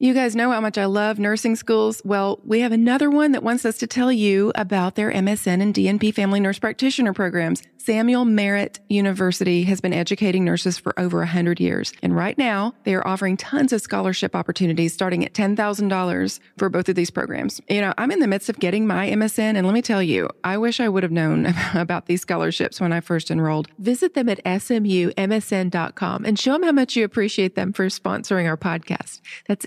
You guys know how much I love nursing schools. Well, we have another one that wants us to tell you about their MSN and DNP family nurse practitioner programs. Samuel Merritt University has been educating nurses for over 100 years. And right now, they are offering tons of scholarship opportunities starting at $10,000 for both of these programs. You know, I'm in the midst of getting my MSN, and let me tell you, I wish I would have known about these scholarships when I first enrolled. Visit them at smumsn.com and show them how much you appreciate them for sponsoring our podcast. That's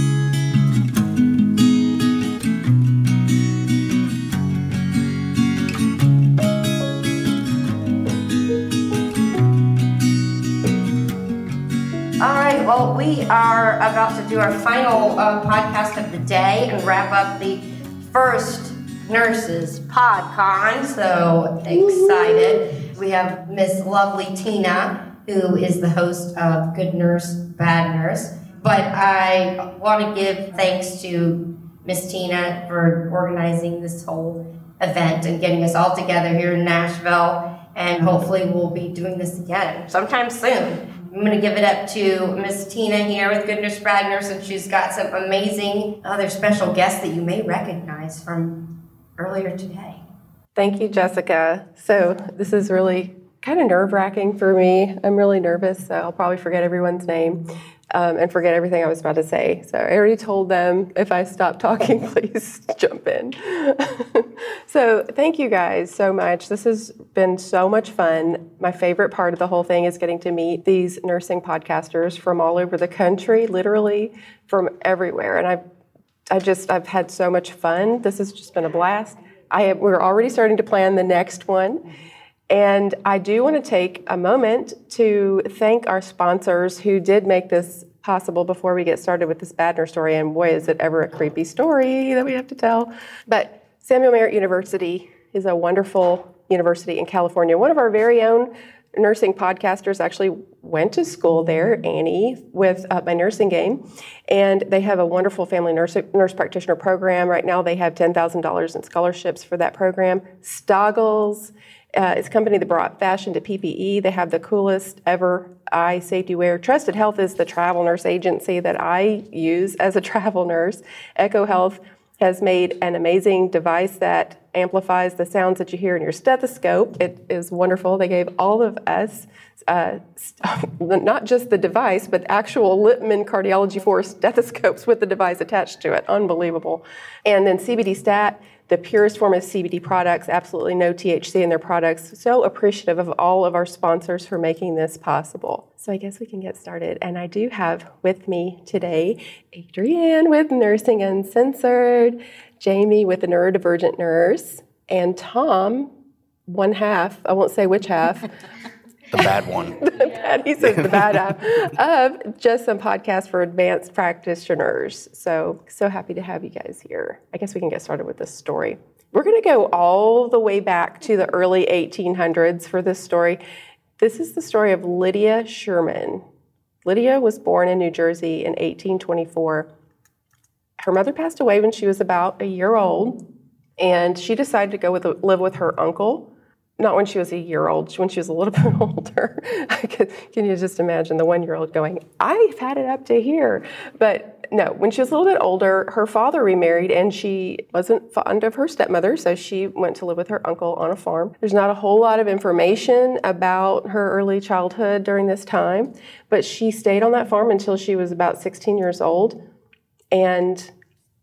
All right, well, we are about to do our final uh, podcast of the day and wrap up the first Nurses PodCon. So excited. We have Miss Lovely Tina, who is the host of Good Nurse, Bad Nurse. But I want to give thanks to Miss Tina for organizing this whole event and getting us all together here in Nashville. And hopefully, we'll be doing this again sometime soon. I'm going to give it up to Miss Tina here with Goodness Nurse since she's got some amazing other special guests that you may recognize from earlier today. Thank you, Jessica. So, this is really kind of nerve wracking for me. I'm really nervous, so I'll probably forget everyone's name um, and forget everything I was about to say. So, I already told them if I stop talking, please jump in. so, thank you guys so much. This has been so much fun. My favorite part of the whole thing is getting to meet these nursing podcasters from all over the country, literally from everywhere. And I've I just I've had so much fun. This has just been a blast. I have, we're already starting to plan the next one. And I do want to take a moment to thank our sponsors who did make this possible before we get started with this Bad Nurse story. And boy, is it ever a creepy story that we have to tell. But Samuel Merritt University is a wonderful university in California. One of our very own nursing podcasters actually went to school there, Annie, with uh, my nursing game. And they have a wonderful family nurse, nurse practitioner program. Right now, they have $10,000 in scholarships for that program. Stoggles uh, it's a company that brought fashion to PPE. They have the coolest ever eye safety wear. Trusted Health is the travel nurse agency that I use as a travel nurse. Eko Health has made an amazing device that amplifies the sounds that you hear in your stethoscope. It is wonderful. They gave all of us, uh, not just the device, but actual Littmann Cardiology Force stethoscopes with the device attached to it. Unbelievable. And then CBD Stat the purest form of CBD products, absolutely no THC in their products. So appreciative of all of our sponsors for making this possible. So I guess we can get started. And I do have with me today Adrienne with Nursing Uncensored, Jamie with the Neurodivergent Nurse, and Tom, one half, I won't say which half. the bad one. the bad, he says the bad half of just some podcast for advanced practitioners. So so happy to have you guys here. I guess we can get started with this story. We're going to go all the way back to the early 1800s for this story. This is the story of Lydia Sherman. Lydia was born in New Jersey in 1824. Her mother passed away when she was about a year old, and she decided to go with, live with her uncle not when she was a year old, when she was a little bit older. Can you just imagine the one year old going, I've had it up to here? But no, when she was a little bit older, her father remarried and she wasn't fond of her stepmother, so she went to live with her uncle on a farm. There's not a whole lot of information about her early childhood during this time, but she stayed on that farm until she was about 16 years old. And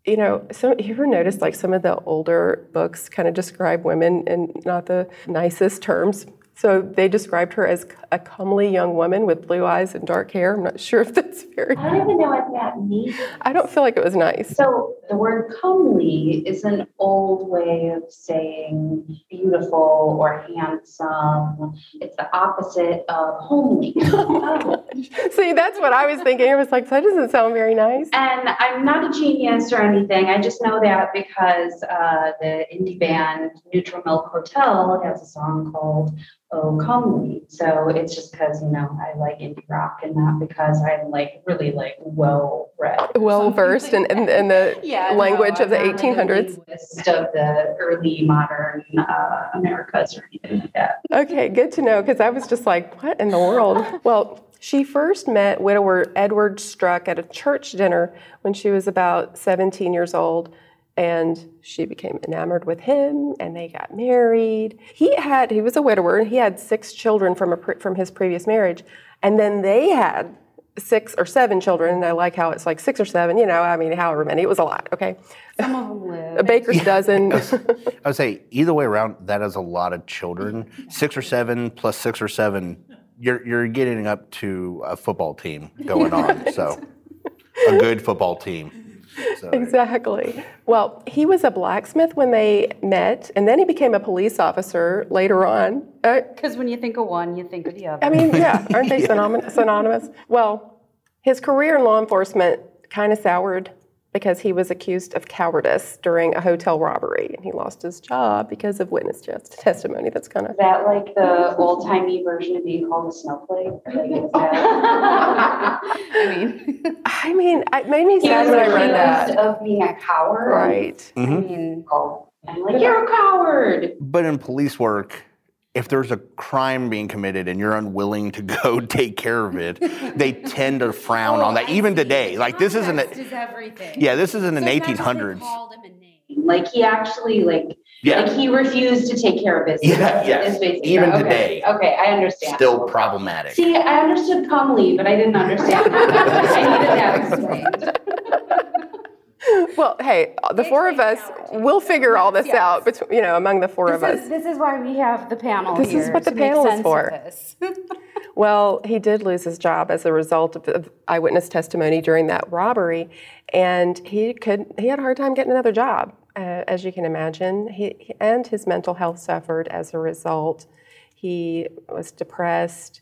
you know, so you ever noticed like some of the older books kind of describe women in not the nicest terms? So they described her as a comely young woman with blue eyes and dark hair. I'm not sure if that's very. I don't even know what that means. I don't feel like it was nice. So the word comely is an old way of saying beautiful or handsome. It's the opposite of homely. Oh. See, that's what I was thinking. I was like, that doesn't sound very nice. And I'm not a genius or anything. I just know that because uh, the indie band Neutral Milk Hotel has a song called Oh Comely. So it's just because, you know, I like indie rock and not because I'm like really like well read. Well versed in, in, in the Yeah, language no, of the I'm not like a 1800s. linguist of the early modern uh, Americas or anything like that. Okay, good to know because I was just like, what in the world? Well, she first met widower Edward Struck at a church dinner when she was about 17 years old. And she became enamored with him, and they got married. He had he was a widower, and he had six children from a pre- from his previous marriage, and then they had six or seven children. And I like how it's like six or seven, you know, I mean, however many, it was a lot. Okay, Some of them live. a baker's dozen. I would say either way around, that is a lot of children. Six or seven plus six or seven, you're you're getting up to a football team going on. So a good football team. So, Exactly. Well, he was a blacksmith when they met, and then he became a police officer later on. Uh, Because when you think of one, you think of the other. I mean, yeah, aren't they synony- synonymous? Well, his career in law enforcement kind of soured because he was accused of cowardice during a hotel robbery, and he lost his job because of witness tes- testimony. That's kind of that like the old timey version of being called a snowflake? Like, I mean, I mean, it made me sad when I read that. of being a coward. Right. I mm-hmm. mean, called. I'm like, you're a coward. But in police work, if there's a crime being committed and you're unwilling to go take care of it, they tend to frown oh, on that. Even today, like this isn't. Context A, is everything. yeah, this isn't in So the it's not just they 1800s. called him a name. Like he actually like Yeah. like he refused to take care of business. Yeah, yes. is Even okay. today. Okay, I understand. Still problematic. See, I understood comely, but I didn't understand. I needed that explained. Well, hey, the four of us, we'll figure all this out, between, you know, among the four of us. This is, why we have the panel This is what the panel is for. Well, he did lose his job as a result of, of eyewitness testimony during that robbery, and he could he had a hard time getting another job, uh, as you can imagine. He, he- and his mental health suffered as a result. He was depressed,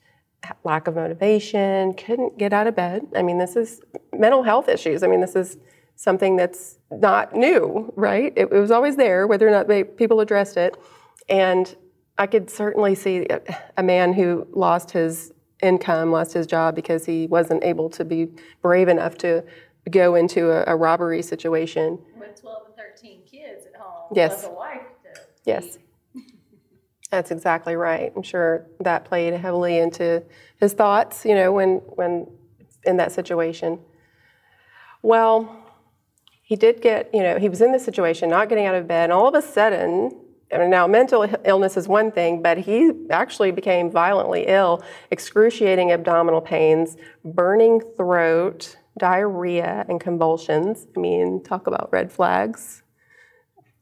lack of motivation, couldn't get out of bed. I mean, this is mental health issues. I mean, this is something that's not new, right? It, it was always there, whether or not they, people addressed it, and I could certainly see a, a man who lost his income, lost his job because he wasn't able to be brave enough to go into a, a robbery situation. with 12 and 13 kids at home. Yes. Plus a wife to Yes. That's exactly right. I'm sure that played heavily into his thoughts, you know, when when in that situation. Well, he did get, you know, he was in this situation, not getting out of bed, and all of a sudden, now mental illness is one thing, but he actually became violently ill, excruciating abdominal pains, burning throat, diarrhea, and convulsions. I mean, talk about red flags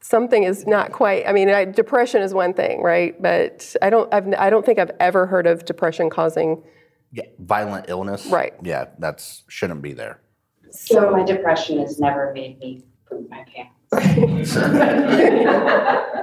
something is not quite. I mean, I, depression is one thing, right? But I don't. I've, I don't think I've ever heard of depression causing. Yeah, violent illness. Right. Yeah, that's shouldn't be there. So my depression has never made me poop my pants.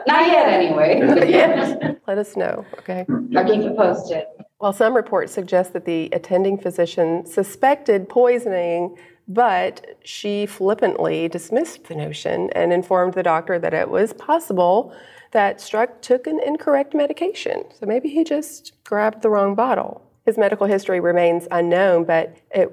Not yet, anyway. Let us know, okay? I'll keep you posted. Well, some reports suggest that the attending physician suspected poisoning, but she flippantly dismissed the notion and informed the doctor that it was possible that Struck took an incorrect medication. So maybe he just grabbed the wrong bottle. His medical history remains unknown, but it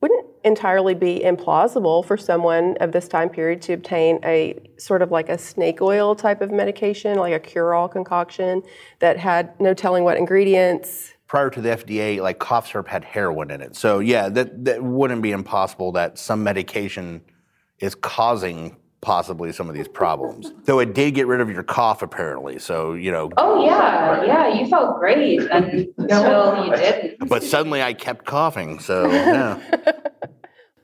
wouldn't entirely be implausible for someone of this time period to obtain a sort of like a snake oil type of medication, like a cure all concoction that had no telling what ingredients. Prior to the FDA, like cough syrup had heroin in it. So yeah, that that wouldn't be impossible that some medication is causing possibly some of these problems. Though it did get rid of your cough apparently. So, you know, Oh yeah, yeah, you felt great until you didn't. but suddenly I kept coughing. So, yeah.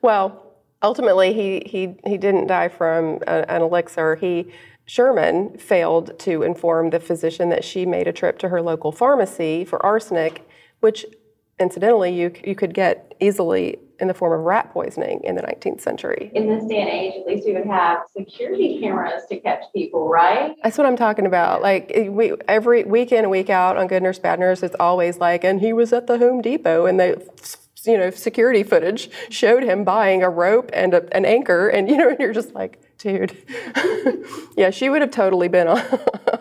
Well, ultimately he he he didn't die from a, an elixir. He Sherman failed to inform the physician that she made a trip to her local pharmacy for arsenic, which incidentally you you could get easily in the form of rat poisoning in the 19th century. In this day and age, at least we would have security cameras to catch people, right? That's what I'm talking about. Like eh, we every week in and week out on Good Nurse Bad Nurse, it's always like, and he was at the Home Depot, and the you know security footage showed him buying a rope and a, an anchor, and you know, and you're just like, dude, yeah, she would have totally been on,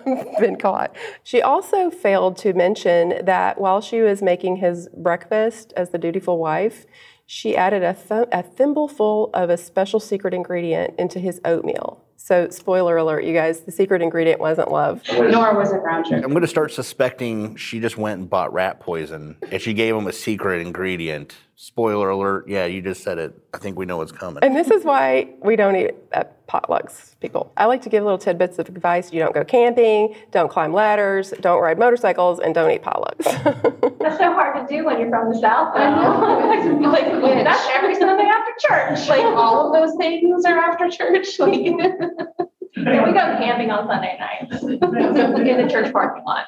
been caught. She also failed to mention that while she was making his breakfast as the dutiful wife. She added a, th- a thimbleful of a special secret ingredient into his oatmeal. So, spoiler alert, you guys, the secret ingredient wasn't love. Nor was it brown sugar. I'm going to start suspecting she just went and bought rat poison and she gave him a secret ingredient. Spoiler alert. Yeah, you just said it. I think we know what's coming. And this is why we don't eat at potlucks, people. I like to give little tidbits of advice. You don't go camping, don't climb ladders, don't ride motorcycles, and don't eat potlucks. That's so hard to do when you're from the South, though. like, that's every Sunday after church. Like, all of those things are after church. Like, yeah, we go camping on Sunday nights in the church parking lot.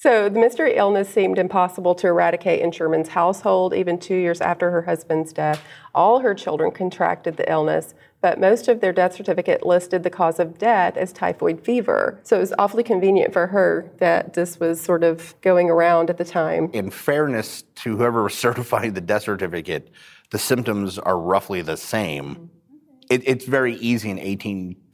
so the mystery illness seemed impossible to eradicate in Sherman's household. Even two years after her husband's death, all her children contracted the illness, but most of their death certificate listed the cause of death as typhoid fever. So it was awfully convenient for her that this was sort of going around at the time. In fairness to whoever was certifying the death certificate, the symptoms are roughly the same. It, it's very easy in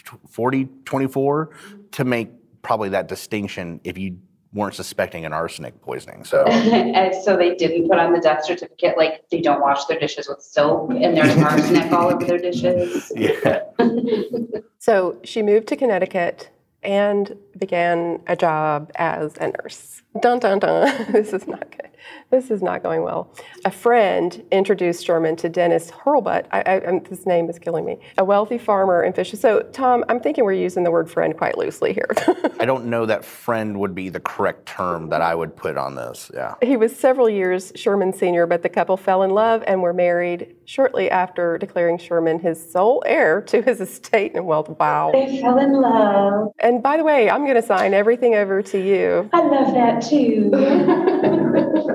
1840, 24 to make probably that distinction if you weren't suspecting an arsenic poisoning. So And so they didn't put on the death certificate, like they don't wash their dishes with soap and there's arsenic all over their dishes. yeah. So she moved to Connecticut and began a job as a nurse. Dun dun dun. this is not good. This is not going well. A friend introduced Sherman to Dennis Hurlbut. I, I, I'm- this name is killing me. A wealthy farmer and Fisher. So, Tom, I'm thinking we're using the word friend quite loosely here. I don't know that friend would be the correct term that I would put on this. Yeah. he was several years Sherman's senior, but the couple fell in love and were married shortly after declaring Sherman his sole heir to his estate and wealth. Wow. They fell in love. And by the way, I'm going to sign everything over to you. I love that too.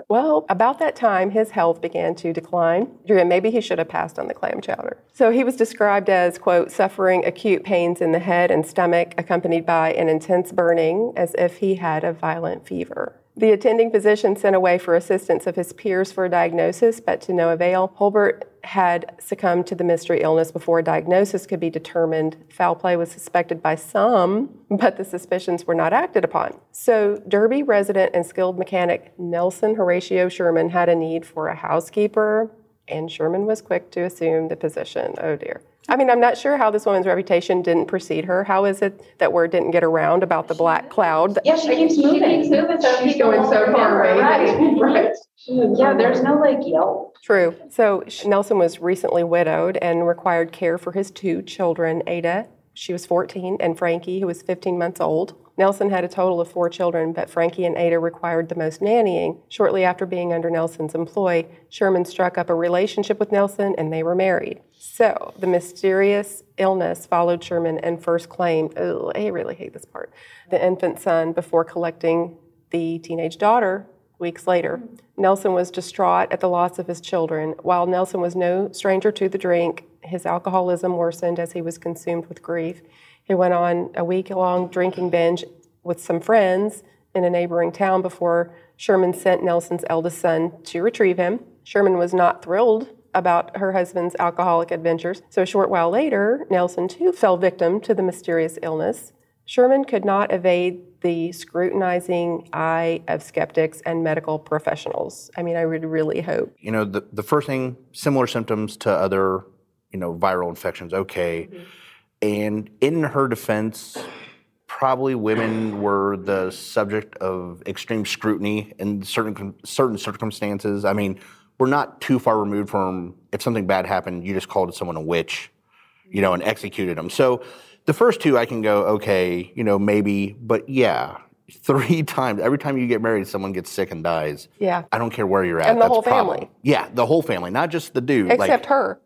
Well, about that time, his health began to decline. And maybe he should have passed on the clam chowder. So he was described as, quote, suffering acute pains in the head and stomach, accompanied by an intense burning, as if he had a violent fever. The attending physician sent away for assistance of his peers for a diagnosis, but to no avail. Holbert had succumbed to the mystery illness before a diagnosis could be determined. Foul play was suspected by some, but the suspicions were not acted upon. So, Derby resident and skilled mechanic Nelson Horatio Sherman had a need for a housekeeper, and Sherman was quick to assume the position. Oh dear. I mean, I'm not sure how this woman's reputation didn't precede her. How is it that word didn't get around about the black cloud? Yeah, she keeps moving. She keeps moving, so She's going so far away. Right. Yeah, there's no like Yelp. True. So Nelson was recently widowed and required care for his two children, Ada, she was 14, and Frankie, who was 15 months old. Nelson had a total of four children, but Frankie and Ada required the most nannying. Shortly after being under Nelson's employ, Sherman struck up a relationship with Nelson and they were married. So the mysterious illness followed Sherman and first claimed, oh, I really hate this part, the infant son before collecting the teenage daughter weeks later. Nelson was distraught at the loss of his children. While Nelson was no stranger to the drink, his alcoholism worsened as he was consumed with grief. He went on a week long drinking binge with some friends in a neighboring town before Sherman sent Nelson's eldest son to retrieve him. Sherman was not thrilled about her husband's alcoholic adventures, so a short while later, Nelson too fell victim to the mysterious illness. Sherman could not evade the scrutinizing eye of skeptics and medical professionals. I mean, I would really hope. You know, the, the first thing, similar symptoms to other, you know, viral infections, okay. Mm-hmm. And in her defense, probably women were the subject of extreme scrutiny in certain certain circumstances. I mean, we're not too far removed from if something bad happened, you just called someone a witch, you know, and executed them. So the first two I can go, okay, you know, maybe, but yeah, three times. Every time you get married, someone gets sick and dies. Yeah. I don't care where you're at. And the that's whole a problem. family. Yeah, the whole family, not just the dude. Except like, her.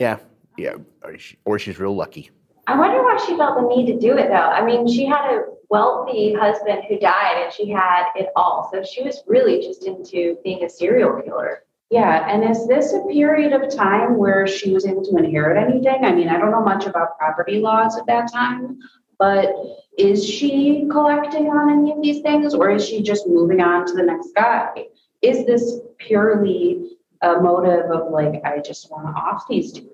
Yeah, Yeah, or, she, or she's real lucky. I wonder why she felt the need to do it though. I mean, she had a wealthy husband who died and she had it all. So she was really just into being a serial killer. Yeah. And is this a period of time where she was able to inherit anything? I mean, I don't know much about property laws at that time, but is she collecting on any of these things or is she just moving on to the next guy? Is this purely a motive of like, I just want to off these dudes?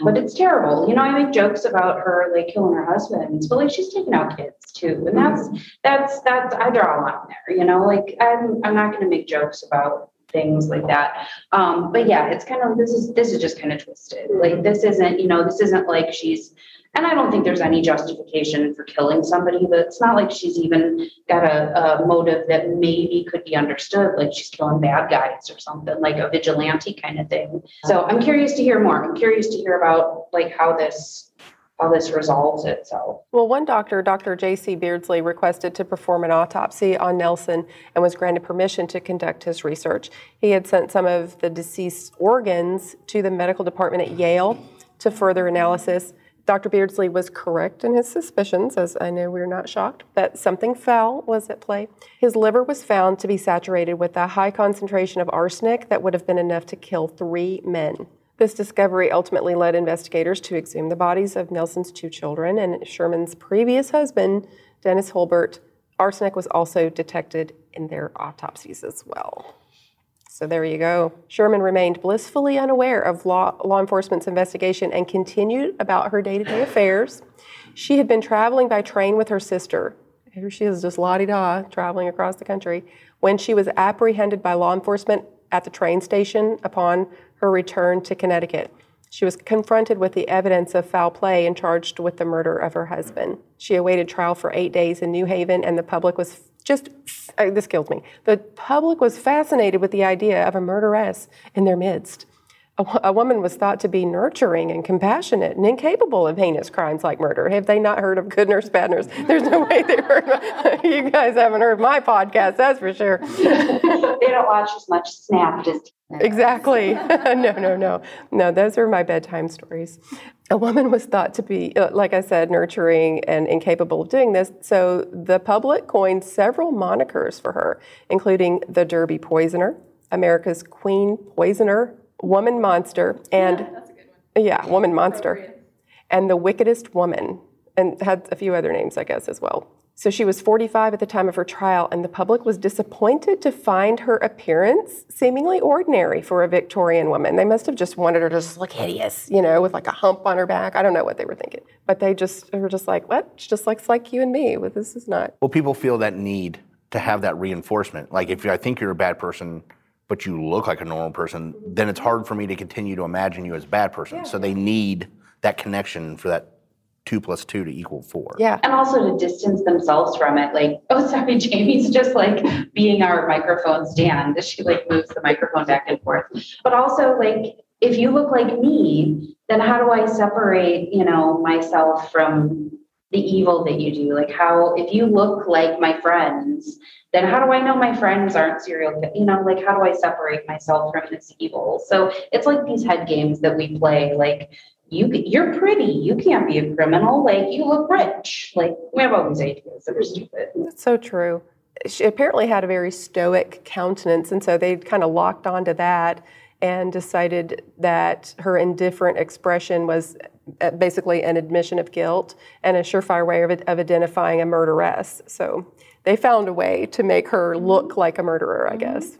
But it's terrible. You know, I make jokes about her like killing her husband, but like she's taking out kids too. And that's that's that's I draw a line there, you know, like I'm I'm not gonna make jokes about things like that. Um, but yeah, it's kind of this is this is just kind of twisted. Like this isn't, you know, this isn't like she's and I don't think there's any justification for killing somebody, but it's not like she's even got a, a motive that maybe could be understood, like she's killing bad guys or something, like a vigilante kind of thing. So I'm curious to hear more. I'm curious to hear about like how this how this resolves itself. Well, one doctor, Dr. J.C. Beardsley, requested to perform an autopsy on Nelson and was granted permission to conduct his research. He had sent some of the deceased's organs to the medical department at Yale to further analysis. Dr. Beardsley was correct in his suspicions, as I know we're not shocked, that something foul was at play. His liver was found to be saturated with a high concentration of arsenic that would have been enough to kill three men. This discovery ultimately led investigators to exhume the bodies of Nelson's two children and Sherman's previous husband, Dennis Holbert. Arsenic was also detected in their autopsies as well. So there you go. Sherman remained blissfully unaware of law, law enforcement's investigation and continued about her day to day affairs. She had been traveling by train with her sister. Here she is, just la di da, traveling across the country, when she was apprehended by law enforcement at the train station upon her return to Connecticut. She was confronted with the evidence of foul play and charged with the murder of her husband. She awaited trial for eight days in New Haven, and the public was just, uh, this kills me. The public was fascinated with the idea of a murderess in their midst. A, a woman was thought to be nurturing and compassionate and incapable of heinous crimes like murder. Have they not heard of Good Nurse, Bad Nurse? There's no way they've heard. You guys haven't heard my podcast, that's for sure. they don't watch as much Snapped as Exactly. no, no, no. No, those are my bedtime stories. A woman was thought to be, uh, like I said, nurturing and incapable of doing this. So the public coined several monikers for her, including the Derby Poisoner, America's Queen Poisoner, Woman Monster, and Yeah, yeah, Woman Monster, and the Wickedest Woman, and had a few other names, I guess, as well. So she was 45 at the time of her trial, and the public was disappointed to find her appearance seemingly ordinary for a Victorian woman. They must have just wanted her to just look hideous, you know, with like a hump on her back. I don't know what they were thinking, but they just were just like, "What? She just looks like you and me." Well, this is not. Well, people feel that need to have that reinforcement. Like if I think you're a bad person, but you look like a normal person, then it's hard for me to continue to imagine you as a bad person. So they need that connection for that two plus two to equal four. Yeah. and also to distance themselves from it like oh sorry jamie's just like being our microphone stand she like moves the microphone back and forth but also like if you look like me then how do i separate you know myself from the evil that you do. Like how if you look like my friends then how do i know my friends aren't serial you know like how do i separate myself from this evil? So it's like these head games that we play like you you're pretty you can't be a criminal like you look rich. Like we have all these ideas that are stupid. That's so true. She apparently had a very stoic countenance, and so they kind of locked onto that and decided that her indifferent expression was Uh, basically an admission of guilt and a surefire way of, of identifying a murderess. So they found a way to make her look like a murderer, I mm-hmm. guess.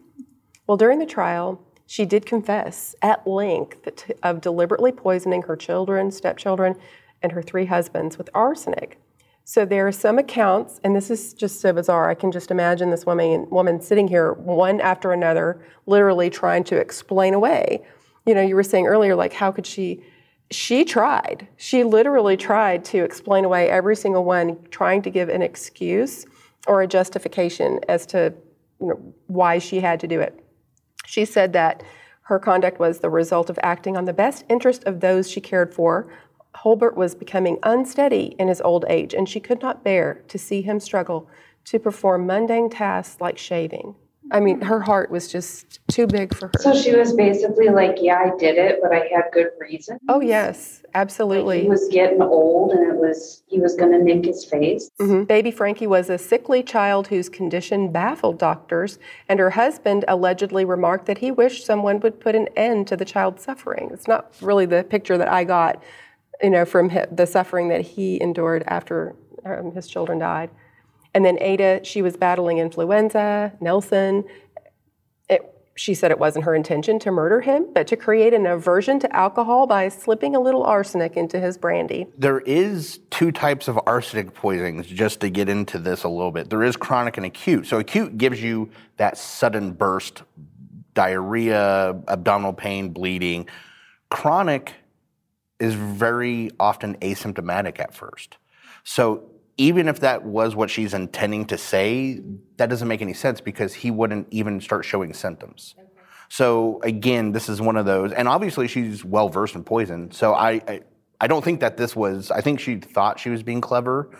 Well, during the trial, she did confess at length of deliberately poisoning her children, stepchildren, and her three husbands with arsenic. So there are some accounts, and this is just so bizarre. I can just imagine this woman, woman sitting here, one after another, literally trying to explain away. You know, you were saying earlier, like, how could she? She tried. She literally tried to explain away every single one, trying to give an excuse or a justification as to you know, why she had to do it. She said that her conduct was the result of acting on the best interest of those she cared for. Holbert was becoming unsteady in his old age, and she could not bear to see him struggle to perform mundane tasks like shaving. I mean, her heart was just too big for her. So she was basically like, "Yeah, I did it, but I had good reason." oh yes, Like absolutely. he was getting old, and it was he was going to nick his face. Mhm. Baby Frankie was a sickly child whose condition baffled doctors, and her husband allegedly remarked that he wished someone would put an end to the child's suffering. It's not really the picture that I got, you know, from the suffering that he endured after um, his children died. And then Ada, she was battling influenza. Nelson, it, she said it wasn't her intention to murder him, but to create an aversion to alcohol by slipping a little arsenic into his brandy. There is two types of arsenic poisonings, just to get into this a little bit. There is chronic and acute. So acute gives you that sudden burst, diarrhea, abdominal pain, bleeding. Chronic is very often asymptomatic at first. So even if that was what she's intending to say, that doesn't make any sense because he wouldn't even start showing symptoms. So again, this is one of those, and obviously she's well versed in poison. So I, I, I don't think that this was. I think she thought she was being clever.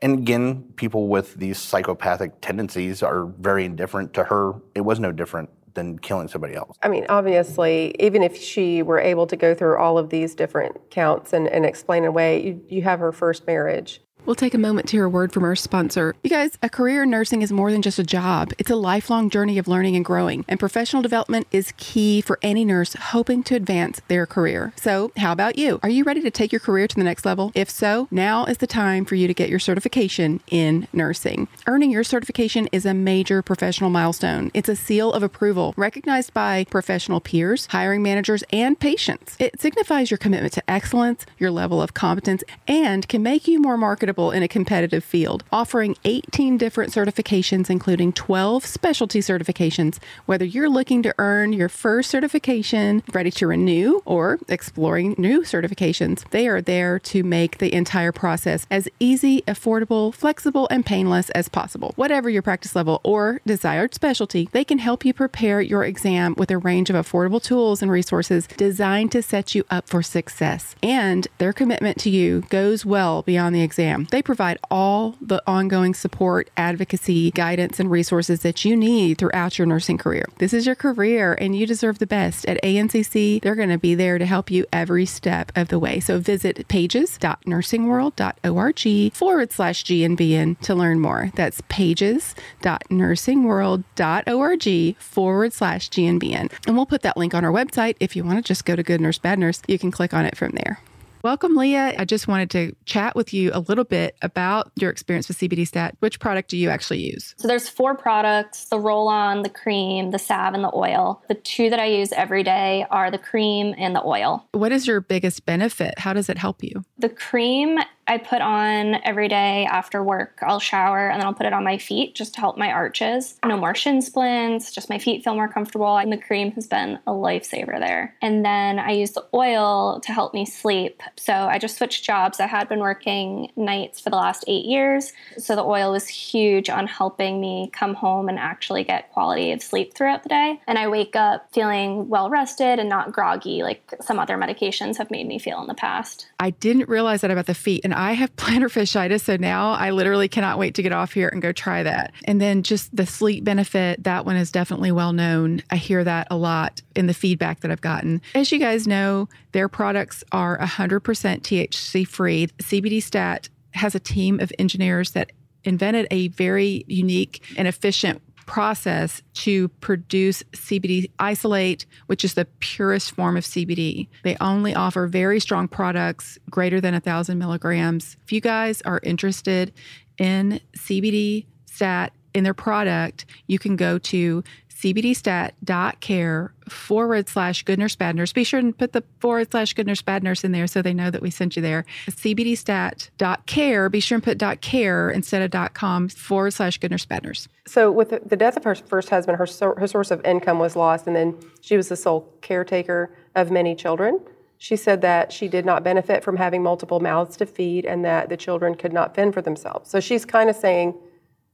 And again, people with these psychopathic tendencies are very indifferent. To her, it was no different than killing somebody else. I mean, obviously, even if she were able to go through all of these different counts and, and explain away, you, you have her first marriage. We'll take a moment to hear a word from our sponsor. You guys, a career in nursing is more than just a job. It's a lifelong journey of learning and growing, and professional development is key for any nurse hoping to advance their career. So, how about you? Are you ready to take your career to the next level? If so, now is the time for you to get your certification in nursing. Earning your certification is a major professional milestone. It's a seal of approval recognized by professional peers, hiring managers, and patients. It signifies your commitment to excellence, your level of competence, and can make you more marketable in a competitive field, offering 18 different certifications, including 12 specialty certifications. Whether you're looking to earn your first certification, ready to renew, or exploring new certifications, they are there to make the entire process as easy, affordable, flexible, and painless as possible. Whatever your practice level or desired specialty, they can help you prepare your exam with a range of affordable tools and resources designed to set you up for success. And their commitment to you goes well beyond the exam. They provide all the ongoing support, advocacy, guidance, and resources that you need throughout your nursing career. This is your career, and you deserve the best. At ANCC, they're going to be there to help you every step of the way. So visit pages.nursingworld.org forward slash GNBN to learn more. That's pages.nursingworld.org forward slash GNBN. And we'll put that link on our website. If you want to just go to Good Nurse, Bad Nurse, you can click on it from there. Welcome, Leah. I just wanted to chat with you a little bit about your experience with CBD Stat. Which product do you actually use? So there's four products: the roll-on, the cream, the salve, and the oil. The two that I use every day are the cream and the oil. What is your biggest benefit? How does it help you? The cream I put on every day after work. I'll shower and then I'll put it on my feet just to help my arches. No more shin splints, just my feet feel more comfortable. And the cream has been a lifesaver there. And then I use the oil to help me sleep. So I just switched jobs. I had been working nights for the last eight years. So the oil was huge on helping me come home and actually get quality of sleep throughout the day. And I wake up feeling well rested and not groggy like some other medications have made me feel in the past. I didn't realize that about the feet, and I have plantar fasciitis, so now I literally cannot wait to get off here and go try that. And then just the sleep benefit, that one is definitely well known. I hear that a lot in the feedback that I've gotten. As you guys know, their products are 100% THC free. CBD Stat has a team of engineers that invented a very unique and efficient process to produce CBD isolate, which is the purest form of CBD. They only offer very strong products, greater than a thousand milligrams. If you guys are interested in CBD stat in their product, you can go to cbdstat.care forward slash good nurse bad nurse. Be sure and put the forward slash good nurse bad nurse in there so they know that we sent you there. cbdstat.care. Be sure and put dot .care instead of dot .com forward slash good nurse bad nurse. So, with the, death of her first husband, her, her source of income was lost, and then she was the sole caretaker of many children. She said that she did not benefit from having multiple mouths to feed and that the children could not fend for themselves. So, she's kind of saying,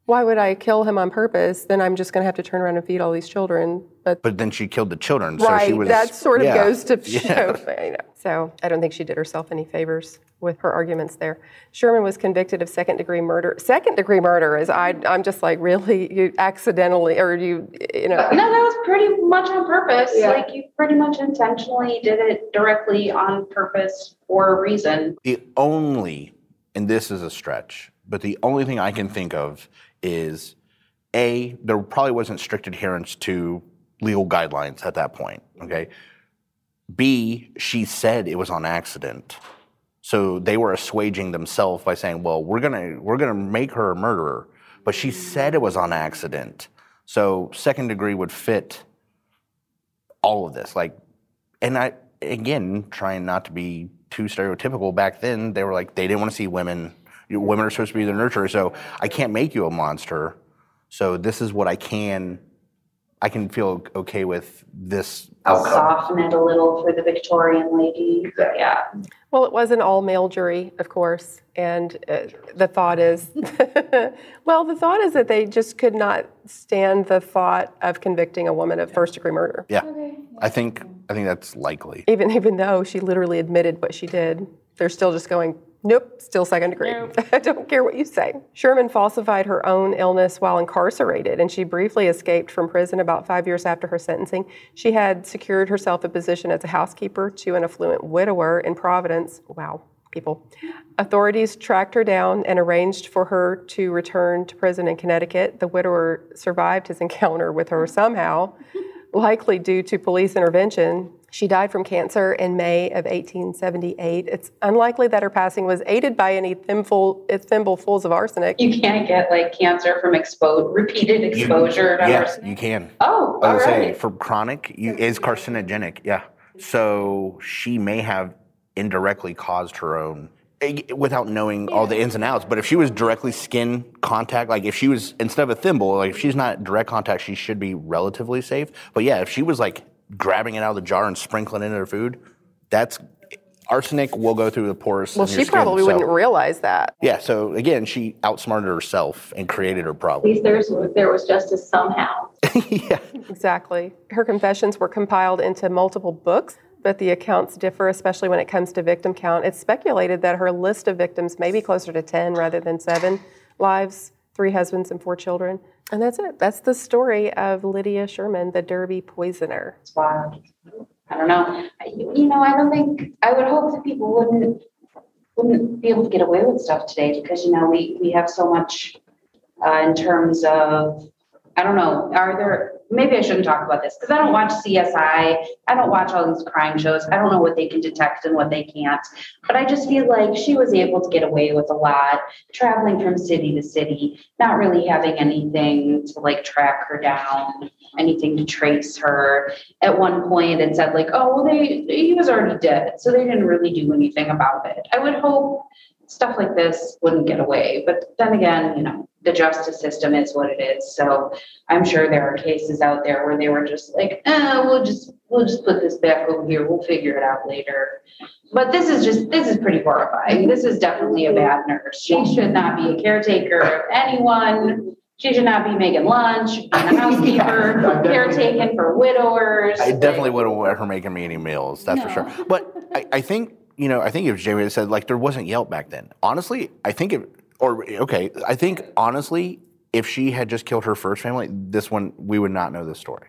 why would I kill him on purpose? Then I'm just going to have to turn around and feed all these children. But But then she killed the children. So she was, that sort of yeah. goes to Yeah. show. You know. So I don't think she did herself any favors with her arguments there. Sherman was convicted of second degree murder. Second degree murder is I. I'm just like really you accidentally or you you know. No, that was pretty much on purpose. Yeah. Like you pretty much intentionally did it directly on purpose for a reason. The only, and this is a stretch, but the only thing I can think of is A, there probably wasn't strict adherence to legal guidelines at that point, okay? B, she said it was on accident. So they were assuaging themselves by saying, well, we're gonna we're gonna make her a murderer. But she said it was on accident. So second degree would fit all of this. Like and I again trying not to be too stereotypical. Back then, they were like they didn't want to see women. You- Women are supposed to be the nurturer. so I can't make you a monster. So this is what I can. I can feel okay with this I'll outcome. soften it a little for the Victorian lady. Yeah. Well, it was an all male jury, of course, and uh, the thought is, well, the thought is that they just could not stand the thought of convicting a woman of first degree murder. Yeah, I think I think that's likely. Even even though she literally admitted what she did, they're still just going, nope, still second degree. I don't care what you say. Sherman falsified her own illness while incarcerated, and she briefly escaped from prison about five years after her sentencing. She had secured herself a position as a housekeeper to an affluent widower in Providence. Wow. People. Authorities tracked her down and arranged for her to return to prison in Connecticut. The widower survived his encounter with her somehow likely due to police intervention. She died from cancer in May of 1878. It's unlikely that her passing was aided by any thimble, thimblefuls of arsenic. You can't get like cancer from expo- repeated exposure to Yeah, arsenic. you can. Oh, I all would say right. for chronic, you, is carcinogenic. Yeah. So she may have indirectly caused her own eh, without knowing all the ins and outs. But if she was directly skin contact, like if she was instead of a thimble, like if she's not direct contact, she should be relatively safe. But yeah, if she was like grabbing it out of the jar and sprinkling it in her food, that's arsenic will go through the pores. Well, in your she skin, probably so- wouldn't realize that. Yeah. So again, she outsmarted herself and created her At problem. least there's, there was justice somehow. yeah. Exactly. Her confessions were compiled into multiple books, but the accounts differ, especially when it comes to victim count. It's speculated that her list of victims may be closer to 10 rather than seven lives, three husbands, and four children. And that's it. That's the story of Lydia Sherman, the Derby poisoner. It's wild. I don't know. You know, I don't think I would hope that people wouldn't wouldn't be able to get away with stuff today because you know we we have so much uh, in terms of I don't know. Are there? Maybe I shouldn't talk about this because I don't watch CSI. I don't watch all these crime shows. I don't know what they can detect and what they can't. But I just feel like she was able to get away with a lot, traveling from city to city, not really having anything to like track her down, anything to trace her. At one point, it said like, "Oh, well, they he was already dead, so they didn't really do anything about it." I would hope stuff like this wouldn't get away. But then again, you know, the justice system is what it is. So I'm sure there are cases out there where they were just like, eh, we'll just we'll just put this back over here. We'll figure it out later. But this is just this is pretty horrifying. This is definitely a bad nurse. She should not be a caretaker of anyone. She should not be making lunch, being a housekeeper, caretaking for widowers. I definitely wouldn't want her making me any meals, that's for sure. But I, I think, you know, I think if Jamie had said, like, there wasn't Yelp back then. Honestly, I think if, or, okay, I think honestly, if she had just killed her first family, this one, we would not know this story.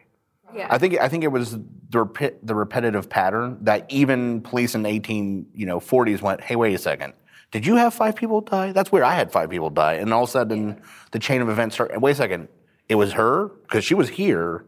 Yeah. I think I think it was the repi- the repetitive pattern that even police in the 18 you know 40s went, hey, wait a second, did you have five people die? That's where I had five people die, and all of a sudden the chain of events started. Wait a second, it was her because she was here,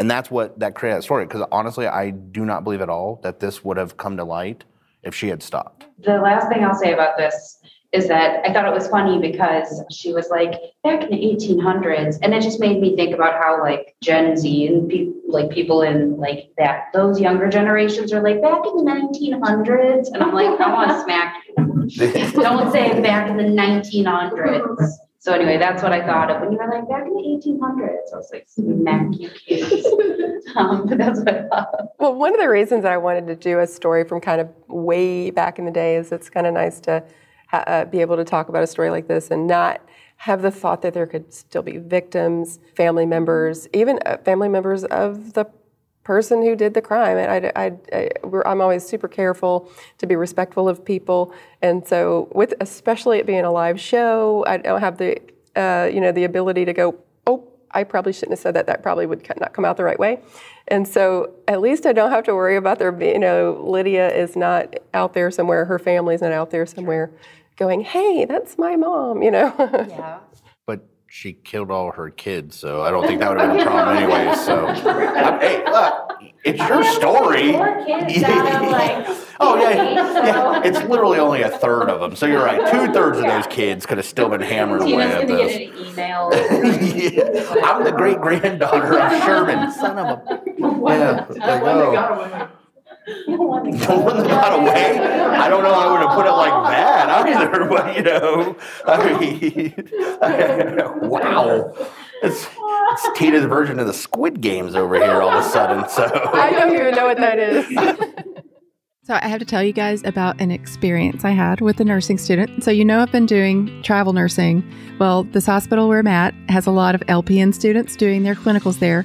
and that's what that created that story. Because honestly, I do not believe at all that this would have come to light if she had stopped. the last thing I'll say about this is that I thought it was funny because she was like back in the 1800s, and it just made me think about how like Gen Z and people like people in like that those younger generations are like back in the 1900s, and I'm like I want to smack you. Don't say back in the 1900s. So anyway, that's what I thought of when you were like back in the 1800s. I was like smack you kids. Um, but that's what I thought. Well, one of the reasons that I wanted to do a story from kind of way back in the day is it's kind of nice to ha- uh, be able to talk about a story like this and not have the thought that there could still be victims, family members, even uh, family members of the person who did the crime. And I, I'm always super careful to be respectful of people, and so with especially it being a live show, I don't have the uh, you know the ability to go, oh, I probably shouldn't have said that. That probably would not come out the right way. And so at least I don't have to worry about there you know, Lydia is not out there somewhere, her family's not out there somewhere going, hey, that's my mom, you know. Yeah. But she killed all her kids, so I don't think that would have been a problem anyway. So, I- hey, look, it's your story. Four kids out of like. Oh yeah, yeah. It's literally only a third of them. So you're right. Two thirds of those kids could have still been hammering away Tina's at this. get an email. Yeah. I'm the great granddaughter of Sherman, son of a. Yeah. Like, oh. The one that The one that got away? I don't know. How I would have put it like that either, but you know, I mean, wow. It's, it's Tina's version of the Squid Games over here all of a sudden. So I don't even know what that is. So I have to tell you guys about an experience I had with a nursing student. So you know I've been doing travel nursing. Well, this hospital where I'm at has a lot of LPN students doing their clinicals there.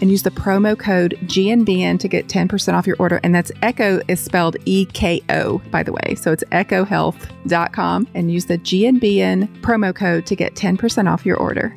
and use the promo code GNBN to get 10% off your order. And that's Eko is spelled E K O, by the way. So it's ekohealth.com and use the GNBN promo code to get 10% off your order.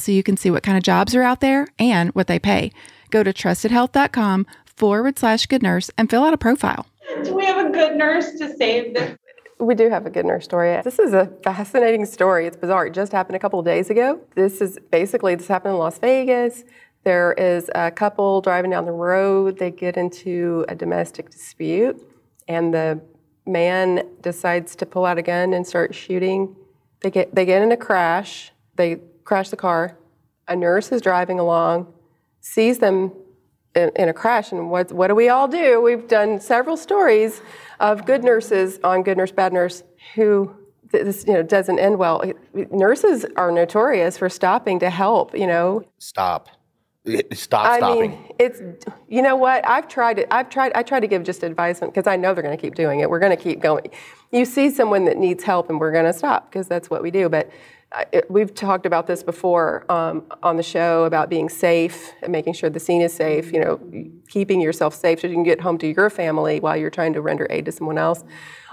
so you can see what kind of jobs are out there and what they pay. Go to trustedhealth.com forward slash good nurse and fill out a profile. Do we have a good nurse to save this? We do have a good nurse story. This is a fascinating story. It's bizarre. It just happened a couple of days ago. This is basically this happened in Las Vegas. There is a couple driving down the road. They get into a domestic dispute, and the man decides to pull out a gun and start shooting. They get they get in a crash. They crash the car. A nurse is driving along, sees them in, in a crash. And what, what do we all do? We've done several stories of good nurses on Good Nurse, Bad Nurse who this you know doesn't end well. Nurses are notorious for stopping to help. You know, stop. Eh, stop I stopping. mean, it's you know what I've tried it. I've tried. I try to give just advice because I know they're going to keep doing it. We're going to keep going. You see someone that needs help, and we're going to stop because that's what we do. But I- it, we've talked about this before um, on the show about being safe and making sure the scene is safe. You know, keeping yourself safe so you can get home to your family while you're trying to render aid to someone else.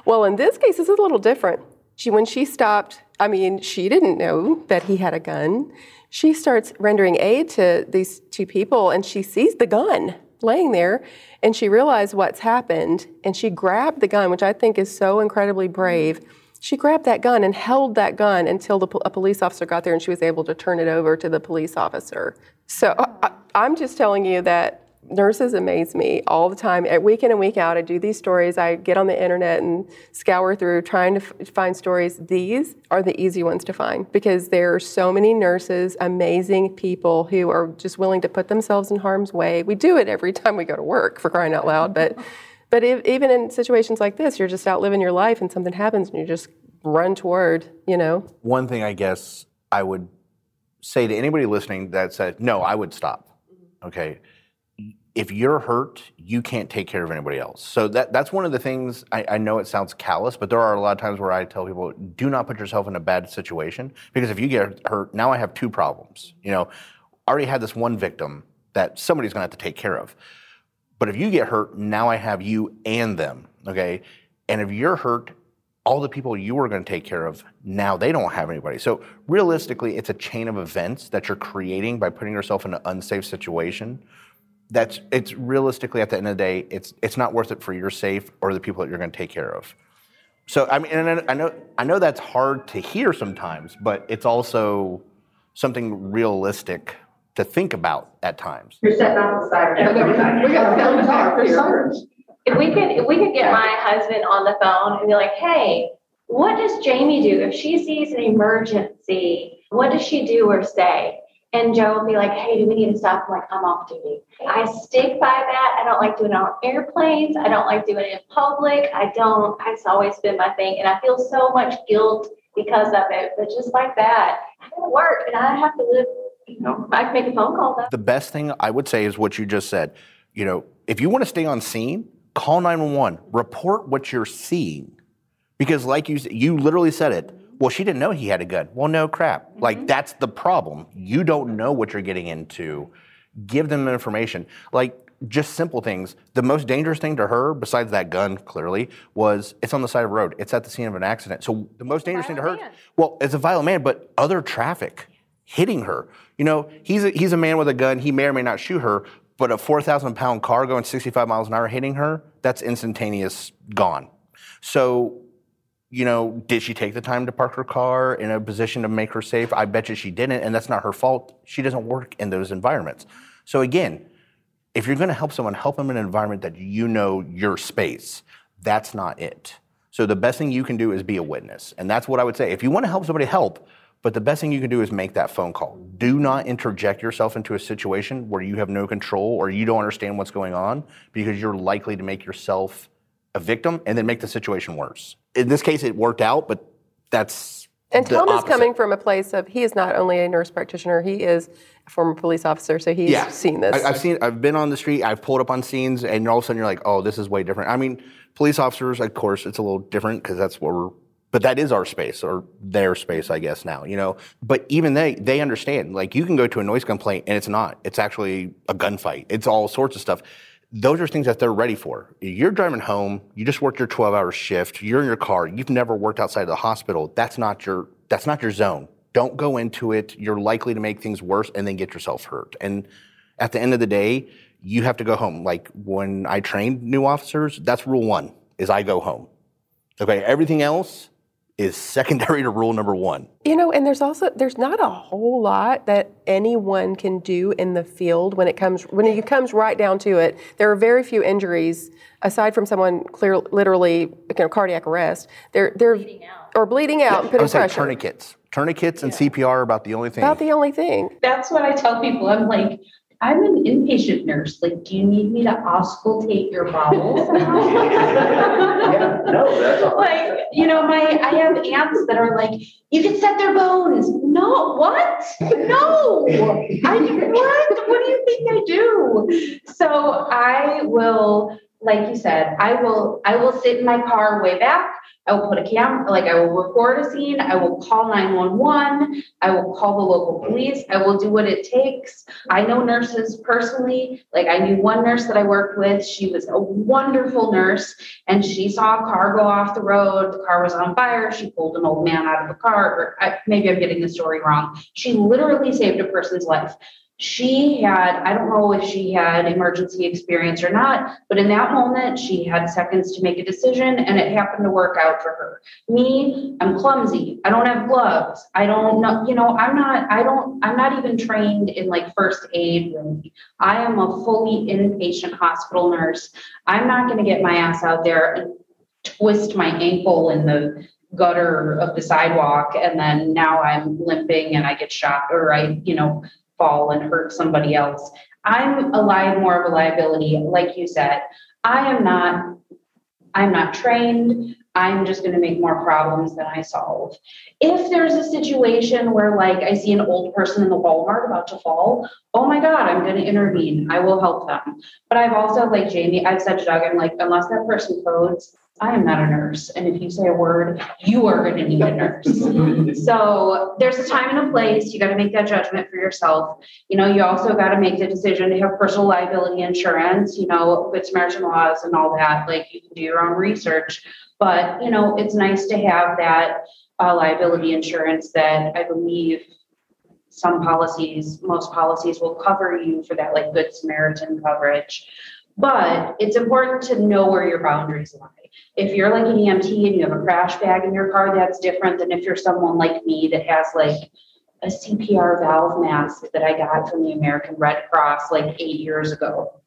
Well, in this case, it's a little different. She, when she stopped, I mean, she didn't know that he had a gun. She starts rendering aid to these two people, and she sees the gun laying there, and she realized what's happened, and she grabbed the gun, which I think is so incredibly brave. She grabbed that gun and held that gun until the, a police officer got there, and she was able to turn it over to the police officer. So I, I'm just telling you that nurses amaze me all the time. At week in and week out, I do these stories. I get on the internet and scour through trying to f- find stories. These are the easy ones to find because there are so many nurses, amazing people who are just willing to put themselves in harm's way. We do it every time we go to work, for crying out loud, but But if, even in situations like this, you're just out living your life and something happens and you just run toward, you know. One thing I guess I would say to anybody listening that said, no, I would stop. Mm-hmm. Okay. If you're hurt, you can't take care of anybody else. So that that's one of the things I, I know it sounds callous, but there are a lot of times where I tell people, do not put yourself in a bad situation because if you get hurt, now I have two problems. You know, I already had this one victim that somebody's gonna have to take care of. But if you get hurt, now I have you and them. Okay. And if you're hurt, all the people you were going to take care of, now they don't have anybody. So realistically, it's a chain of events that you're creating by putting yourself in an unsafe situation. That's it's realistically at the end of the day, it's it's not worth it for your safe or the people that you're going to take care of. So I mean, and I know I know that's hard to hear sometimes, but it's also something realistic to think about at times. You're setting off the siren. We got sirens. If we could, if we could get my husband on the phone and be like, hey, what does Jamie do if she sees an emergency? What does she do or say? And Joe will be like, hey, do we need to stop? I'm like, I'm off duty. I stick by that. I don't like doing it on airplanes. I don't like doing it in public. I don't, it's always been my thing. And I feel so much guilt because of it. But just like that, I gotta work and I have to live, you know, I can make a phone call though. The best thing I would say is what you just said. You know, if you want to stay on scene, call 911. Report what you're seeing. Because like you you literally said it. Well, she didn't know he had a gun. Well, no crap. Mm-hmm. Like that's the problem. You don't know what you're getting into. Give them information. Like just simple things. The most dangerous thing to her, besides that gun, clearly, was it's on the side of the road. It's at the scene of an accident. So the most dangerous thing to her, well, it's a violent man, but other traffic hitting her. You know, he's a, he's a man with a gun. He may or may not shoot her, but a 4,000 pound car going 65 miles an hour hitting her, that's instantaneous gone. So, you know, did she take the time to park her car in a position to make her safe? I bet you she didn't, and that's not her fault. She doesn't work in those environments. So again, if you're going to help someone, help them in an environment that you know your space. That's not it. So the best thing you can do is be a witness, and that's what I would say. If you want to help somebody, help. But the best thing you can do is make that phone call. Do not interject yourself into a situation where you have no control or you don't understand what's going on because you're likely to make yourself a victim and then make the situation worse. In this case, it worked out, but that's And Tom is coming from a place of he is not only a nurse practitioner, he is a former police officer, so he's yeah. seen this. I, have seen. I've been on the street. I've pulled up on scenes, and all of a sudden you're like, "Oh, this is way different." I mean, police officers, of course, it's a little different because that's what we're. But that is our space or their space, I guess now. You know. But even they, they understand. Like you can go to a noise complaint, and it's not. It's actually a gunfight. It's all sorts of stuff. Those are things that they're ready for. You're driving home. You just worked your 12-hour shift. You're in your car. You've never worked outside of the hospital. That's not your. That's not your zone. Don't go into it. You're likely to make things worse and then get yourself hurt. And at the end of the day, you have to go home. Like when I trained new officers, that's rule one: is I go home. Okay, everything else is secondary to rule number one. You know, and there's also there's not a whole lot that anyone can do in the field when it comes when it comes right down to it. There are very few injuries aside from someone clear literally you know, cardiac arrest. They're they're or bleeding out and I putting would say pressure. tourniquets. Tourniquets and CPR are about the only thing. About the only thing. That's what I tell people. I'm like, I'm an inpatient nurse. Like, do you need me to auscultate your bowels? Yeah, no, that's all. like, you know, my I have aunts that are like, you can set their bones. No, what? No. I what? What do you think I do? So I will, like you said, I will I will sit in my car way back. I will put a camera, like I will record a scene. I will call 911. I will call the local police. I will do what it takes. I know nurses personally. Like I knew one nurse that I worked with. She was a wonderful nurse and she saw a car go off the road. The car was on fire. She pulled an old man out of the car. Or I, maybe I'm getting the story wrong. She literally saved a person's life. She had, I don't know if she had emergency experience or not, but in that moment, she had seconds to make a decision and it happened to work out for her. Me, I'm clumsy. I don't have gloves. I don't know, you know, I'm not, I don't, I'm not even trained in like first aid. Really. I am a fully inpatient hospital nurse. I'm not going to get my ass out there and twist my ankle in the gutter of the sidewalk and then now I'm limping and I get shot or I, you know, fall and hurt somebody else. I'm a li- more of a liability, like you said. I am not I'm not trained. I'm just going to make more problems than I solve. If there's a situation where, like, I see an old person in the Walmart about to fall, oh my God, I'm going to intervene. I will help them. But I've also, like Jamie, I've said to Doug, I'm like, unless that person codes, I am not a nurse. And if you say a word, you are going to need a nurse. so there's a time and a place. You got to make that judgment for yourself. You know, you also got to make the decision to have personal liability insurance, you know, good Samaritan laws and all that. Like you can do your own research. But, you know, it's nice to have that uh, liability insurance that I believe some policies, most policies will cover you for that, like Good Samaritan coverage. But it's important to know where your boundaries lie. If you're like an EMT and you have a crash bag in your car, that's different than if you're someone like me that has like a CPR valve mask that I got from the American Red Cross like eight years ago.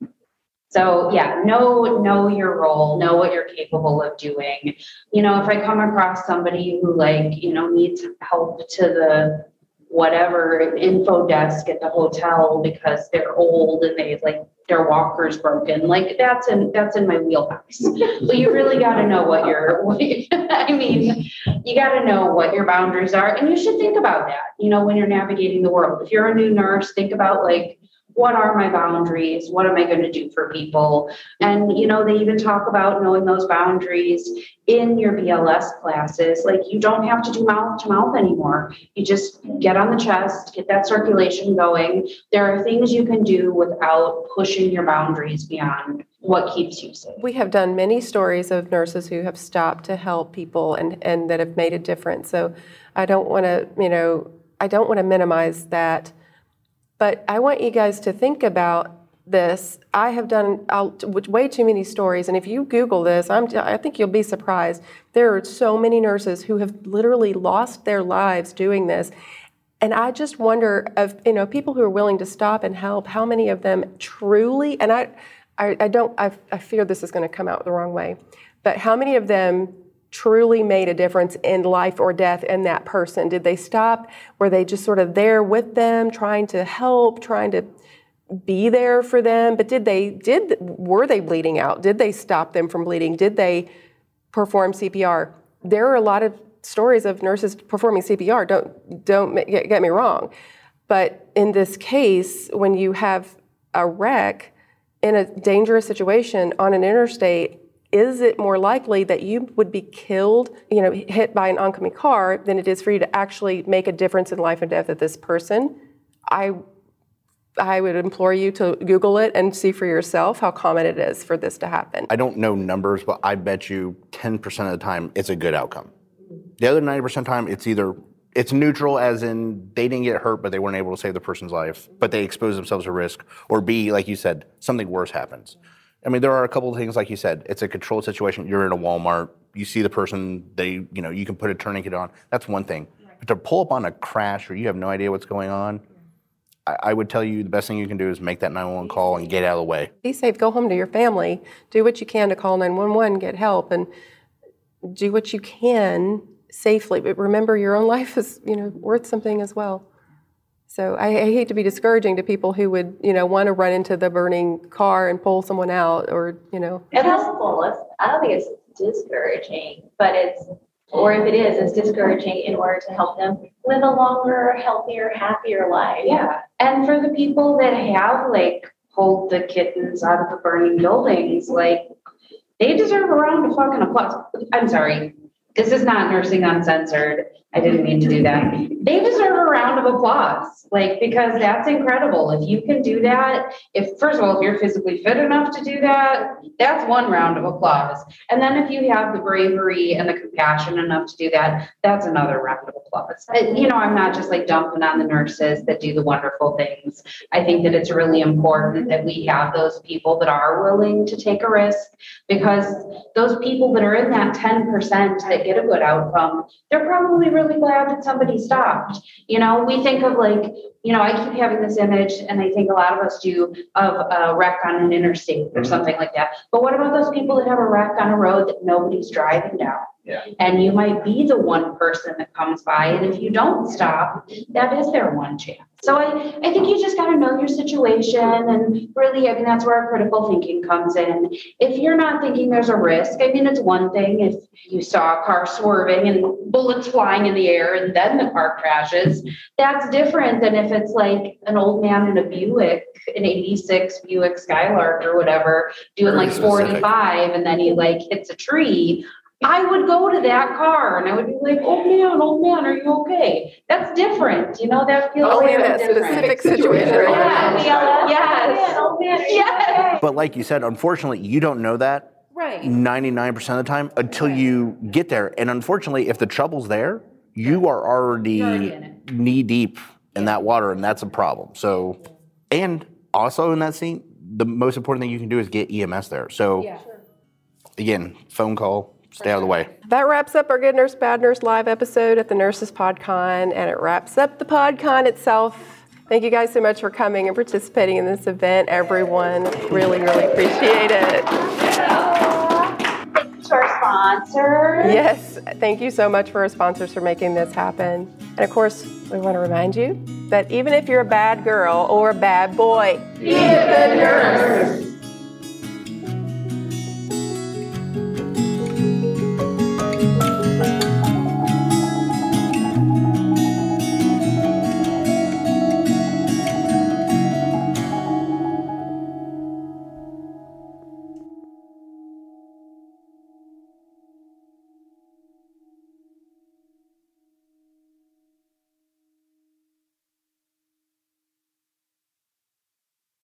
So yeah, know know your role, know what you're capable of doing. You know, if I come across somebody who like, you know, needs help to the whatever info desk at the hotel because they're old and they like their walker's broken. Like that's in that's in my wheelhouse. but you really got to know what your I mean, you got to know what your boundaries are and you should think about that. You know, when you're navigating the world. If you're a new nurse, think about like what are my boundaries? What am i going to do for people? And you know they even talk about knowing those boundaries in your bls classes. Like you don't have to do mouth to mouth anymore. You just get on the chest get that circulation going. There are things you can do without pushing your boundaries beyond what keeps you safe. We have done many stories of nurses who have stopped to help people and and that have made a difference. So i don't want to you know i don't want to minimize that but I want you guys to think about this. I have done I'll, way too many stories, and if you Google this, I'm, I think you'll be surprised. There are so many nurses who have literally lost their lives doing this. And I just wonder of you know people who are willing to stop and help. How many of them truly? And I, I, I don't. I, I fear this is going to come out the wrong way. But how many of them truly made a difference in life or death in that person? Did they stop? Were they just sort of there with them, trying to help, trying to be there for them? But did they did were they bleeding out? Did they stop them from bleeding? Did they perform CPR? There are a lot of stories of nurses performing CPR. Don't don't get, me wrong, but in this case, when you have a wreck in a dangerous situation on an interstate is it more likely that you would be killed, you know, hit by an oncoming car than it is for you to actually make a difference in life and death of this person? I I would implore you to Google it and see for yourself how common it is for this to happen. I don't know numbers, but I bet you 10% of the time it's a good outcome. The other 90% of the time it's either it's neutral as in they didn't get hurt but they weren't able to save the person's life, but they exposed themselves to risk, or B, like you said, something worse happens. I mean, there are a couple of things, like you said, it's a controlled situation. You're in a Walmart, you see the person, they, you know, you can put a tourniquet on. That's one thing. But to pull up on a crash or you have no idea what's going on, I, I would tell you the best thing you can do is make that 911 call and get out of the way. Be safe. Go home to your family. Do what you can to call 911, get help, and do what you can safely. But remember, your own life is, you know, worth something as well. So I, I, hate to be discouraging to people who would, you know, want to run into the burning car and pull someone out, or you know. It helpful. I don't think it's discouraging, but it's, or if it is, it's discouraging in order to help them live a longer, healthier, happier life. Yeah, and for the people that have like pulled the kittens out of the burning buildings, like they deserve a round of fucking applause. I'm sorry, this is not nursing uncensored. I didn't mean to do that. They deserve a round of applause, like, because that's incredible. If you can do that, if, first of all, if you're physically fit enough to do that, that's one round of applause. And then if you have the bravery and the compassion enough to do that, that's another round of applause. You know, I'm not just like dumping on the nurses that do the wonderful things. I think that it's really important that we have those people that are willing to take a risk because those people that are in that 10% that get a good outcome, they're probably really really glad that somebody stopped. You know, we think of like, you know, I keep having this image, and I think a lot of us do, of a wreck on an interstate or mm-hmm. something like that. But what about those people that have a wreck on a road that nobody's driving down? Yeah. And you might be the one person that comes by, and if you don't stop, that is their one chance. So I, I think you just got to know your situation and really, I mean, that's where our critical thinking comes in. If you're not thinking there's a risk, I mean, it's one thing if you saw a car swerving and bullets flying in the air and then the car crashes. That's different than if it's like an old man in a Buick, an 86 Buick Skylark or whatever, doing Very like specific. 45 and then he like hits a tree. I would go to that car and I would be like, oh man, old man, are you okay? That's different. You know, that feels Only in very that different. specific situation. Yeah, we all- yes. Oh, man, Yes. But like you said, unfortunately, you don't know that Right. 99% of the time until you get there. And unfortunately, if the trouble's there, you are already, already knee deep in that water, and that's a problem. So, and also in that scene, the most important thing you can do is get EMS there. So, yeah. again, phone call, stay out of the way. That wraps up our Good Nurse Bad Nurse live episode at the Nurses PodCon, and it wraps up the PodCon itself. Thank you guys so much for coming and participating in this event, everyone. Really, really appreciate it. To our sponsors. Yes, thank you so much for our sponsors for making this happen. And of course, we want to remind you that even if you're a bad girl or a bad boy, be a good nurse.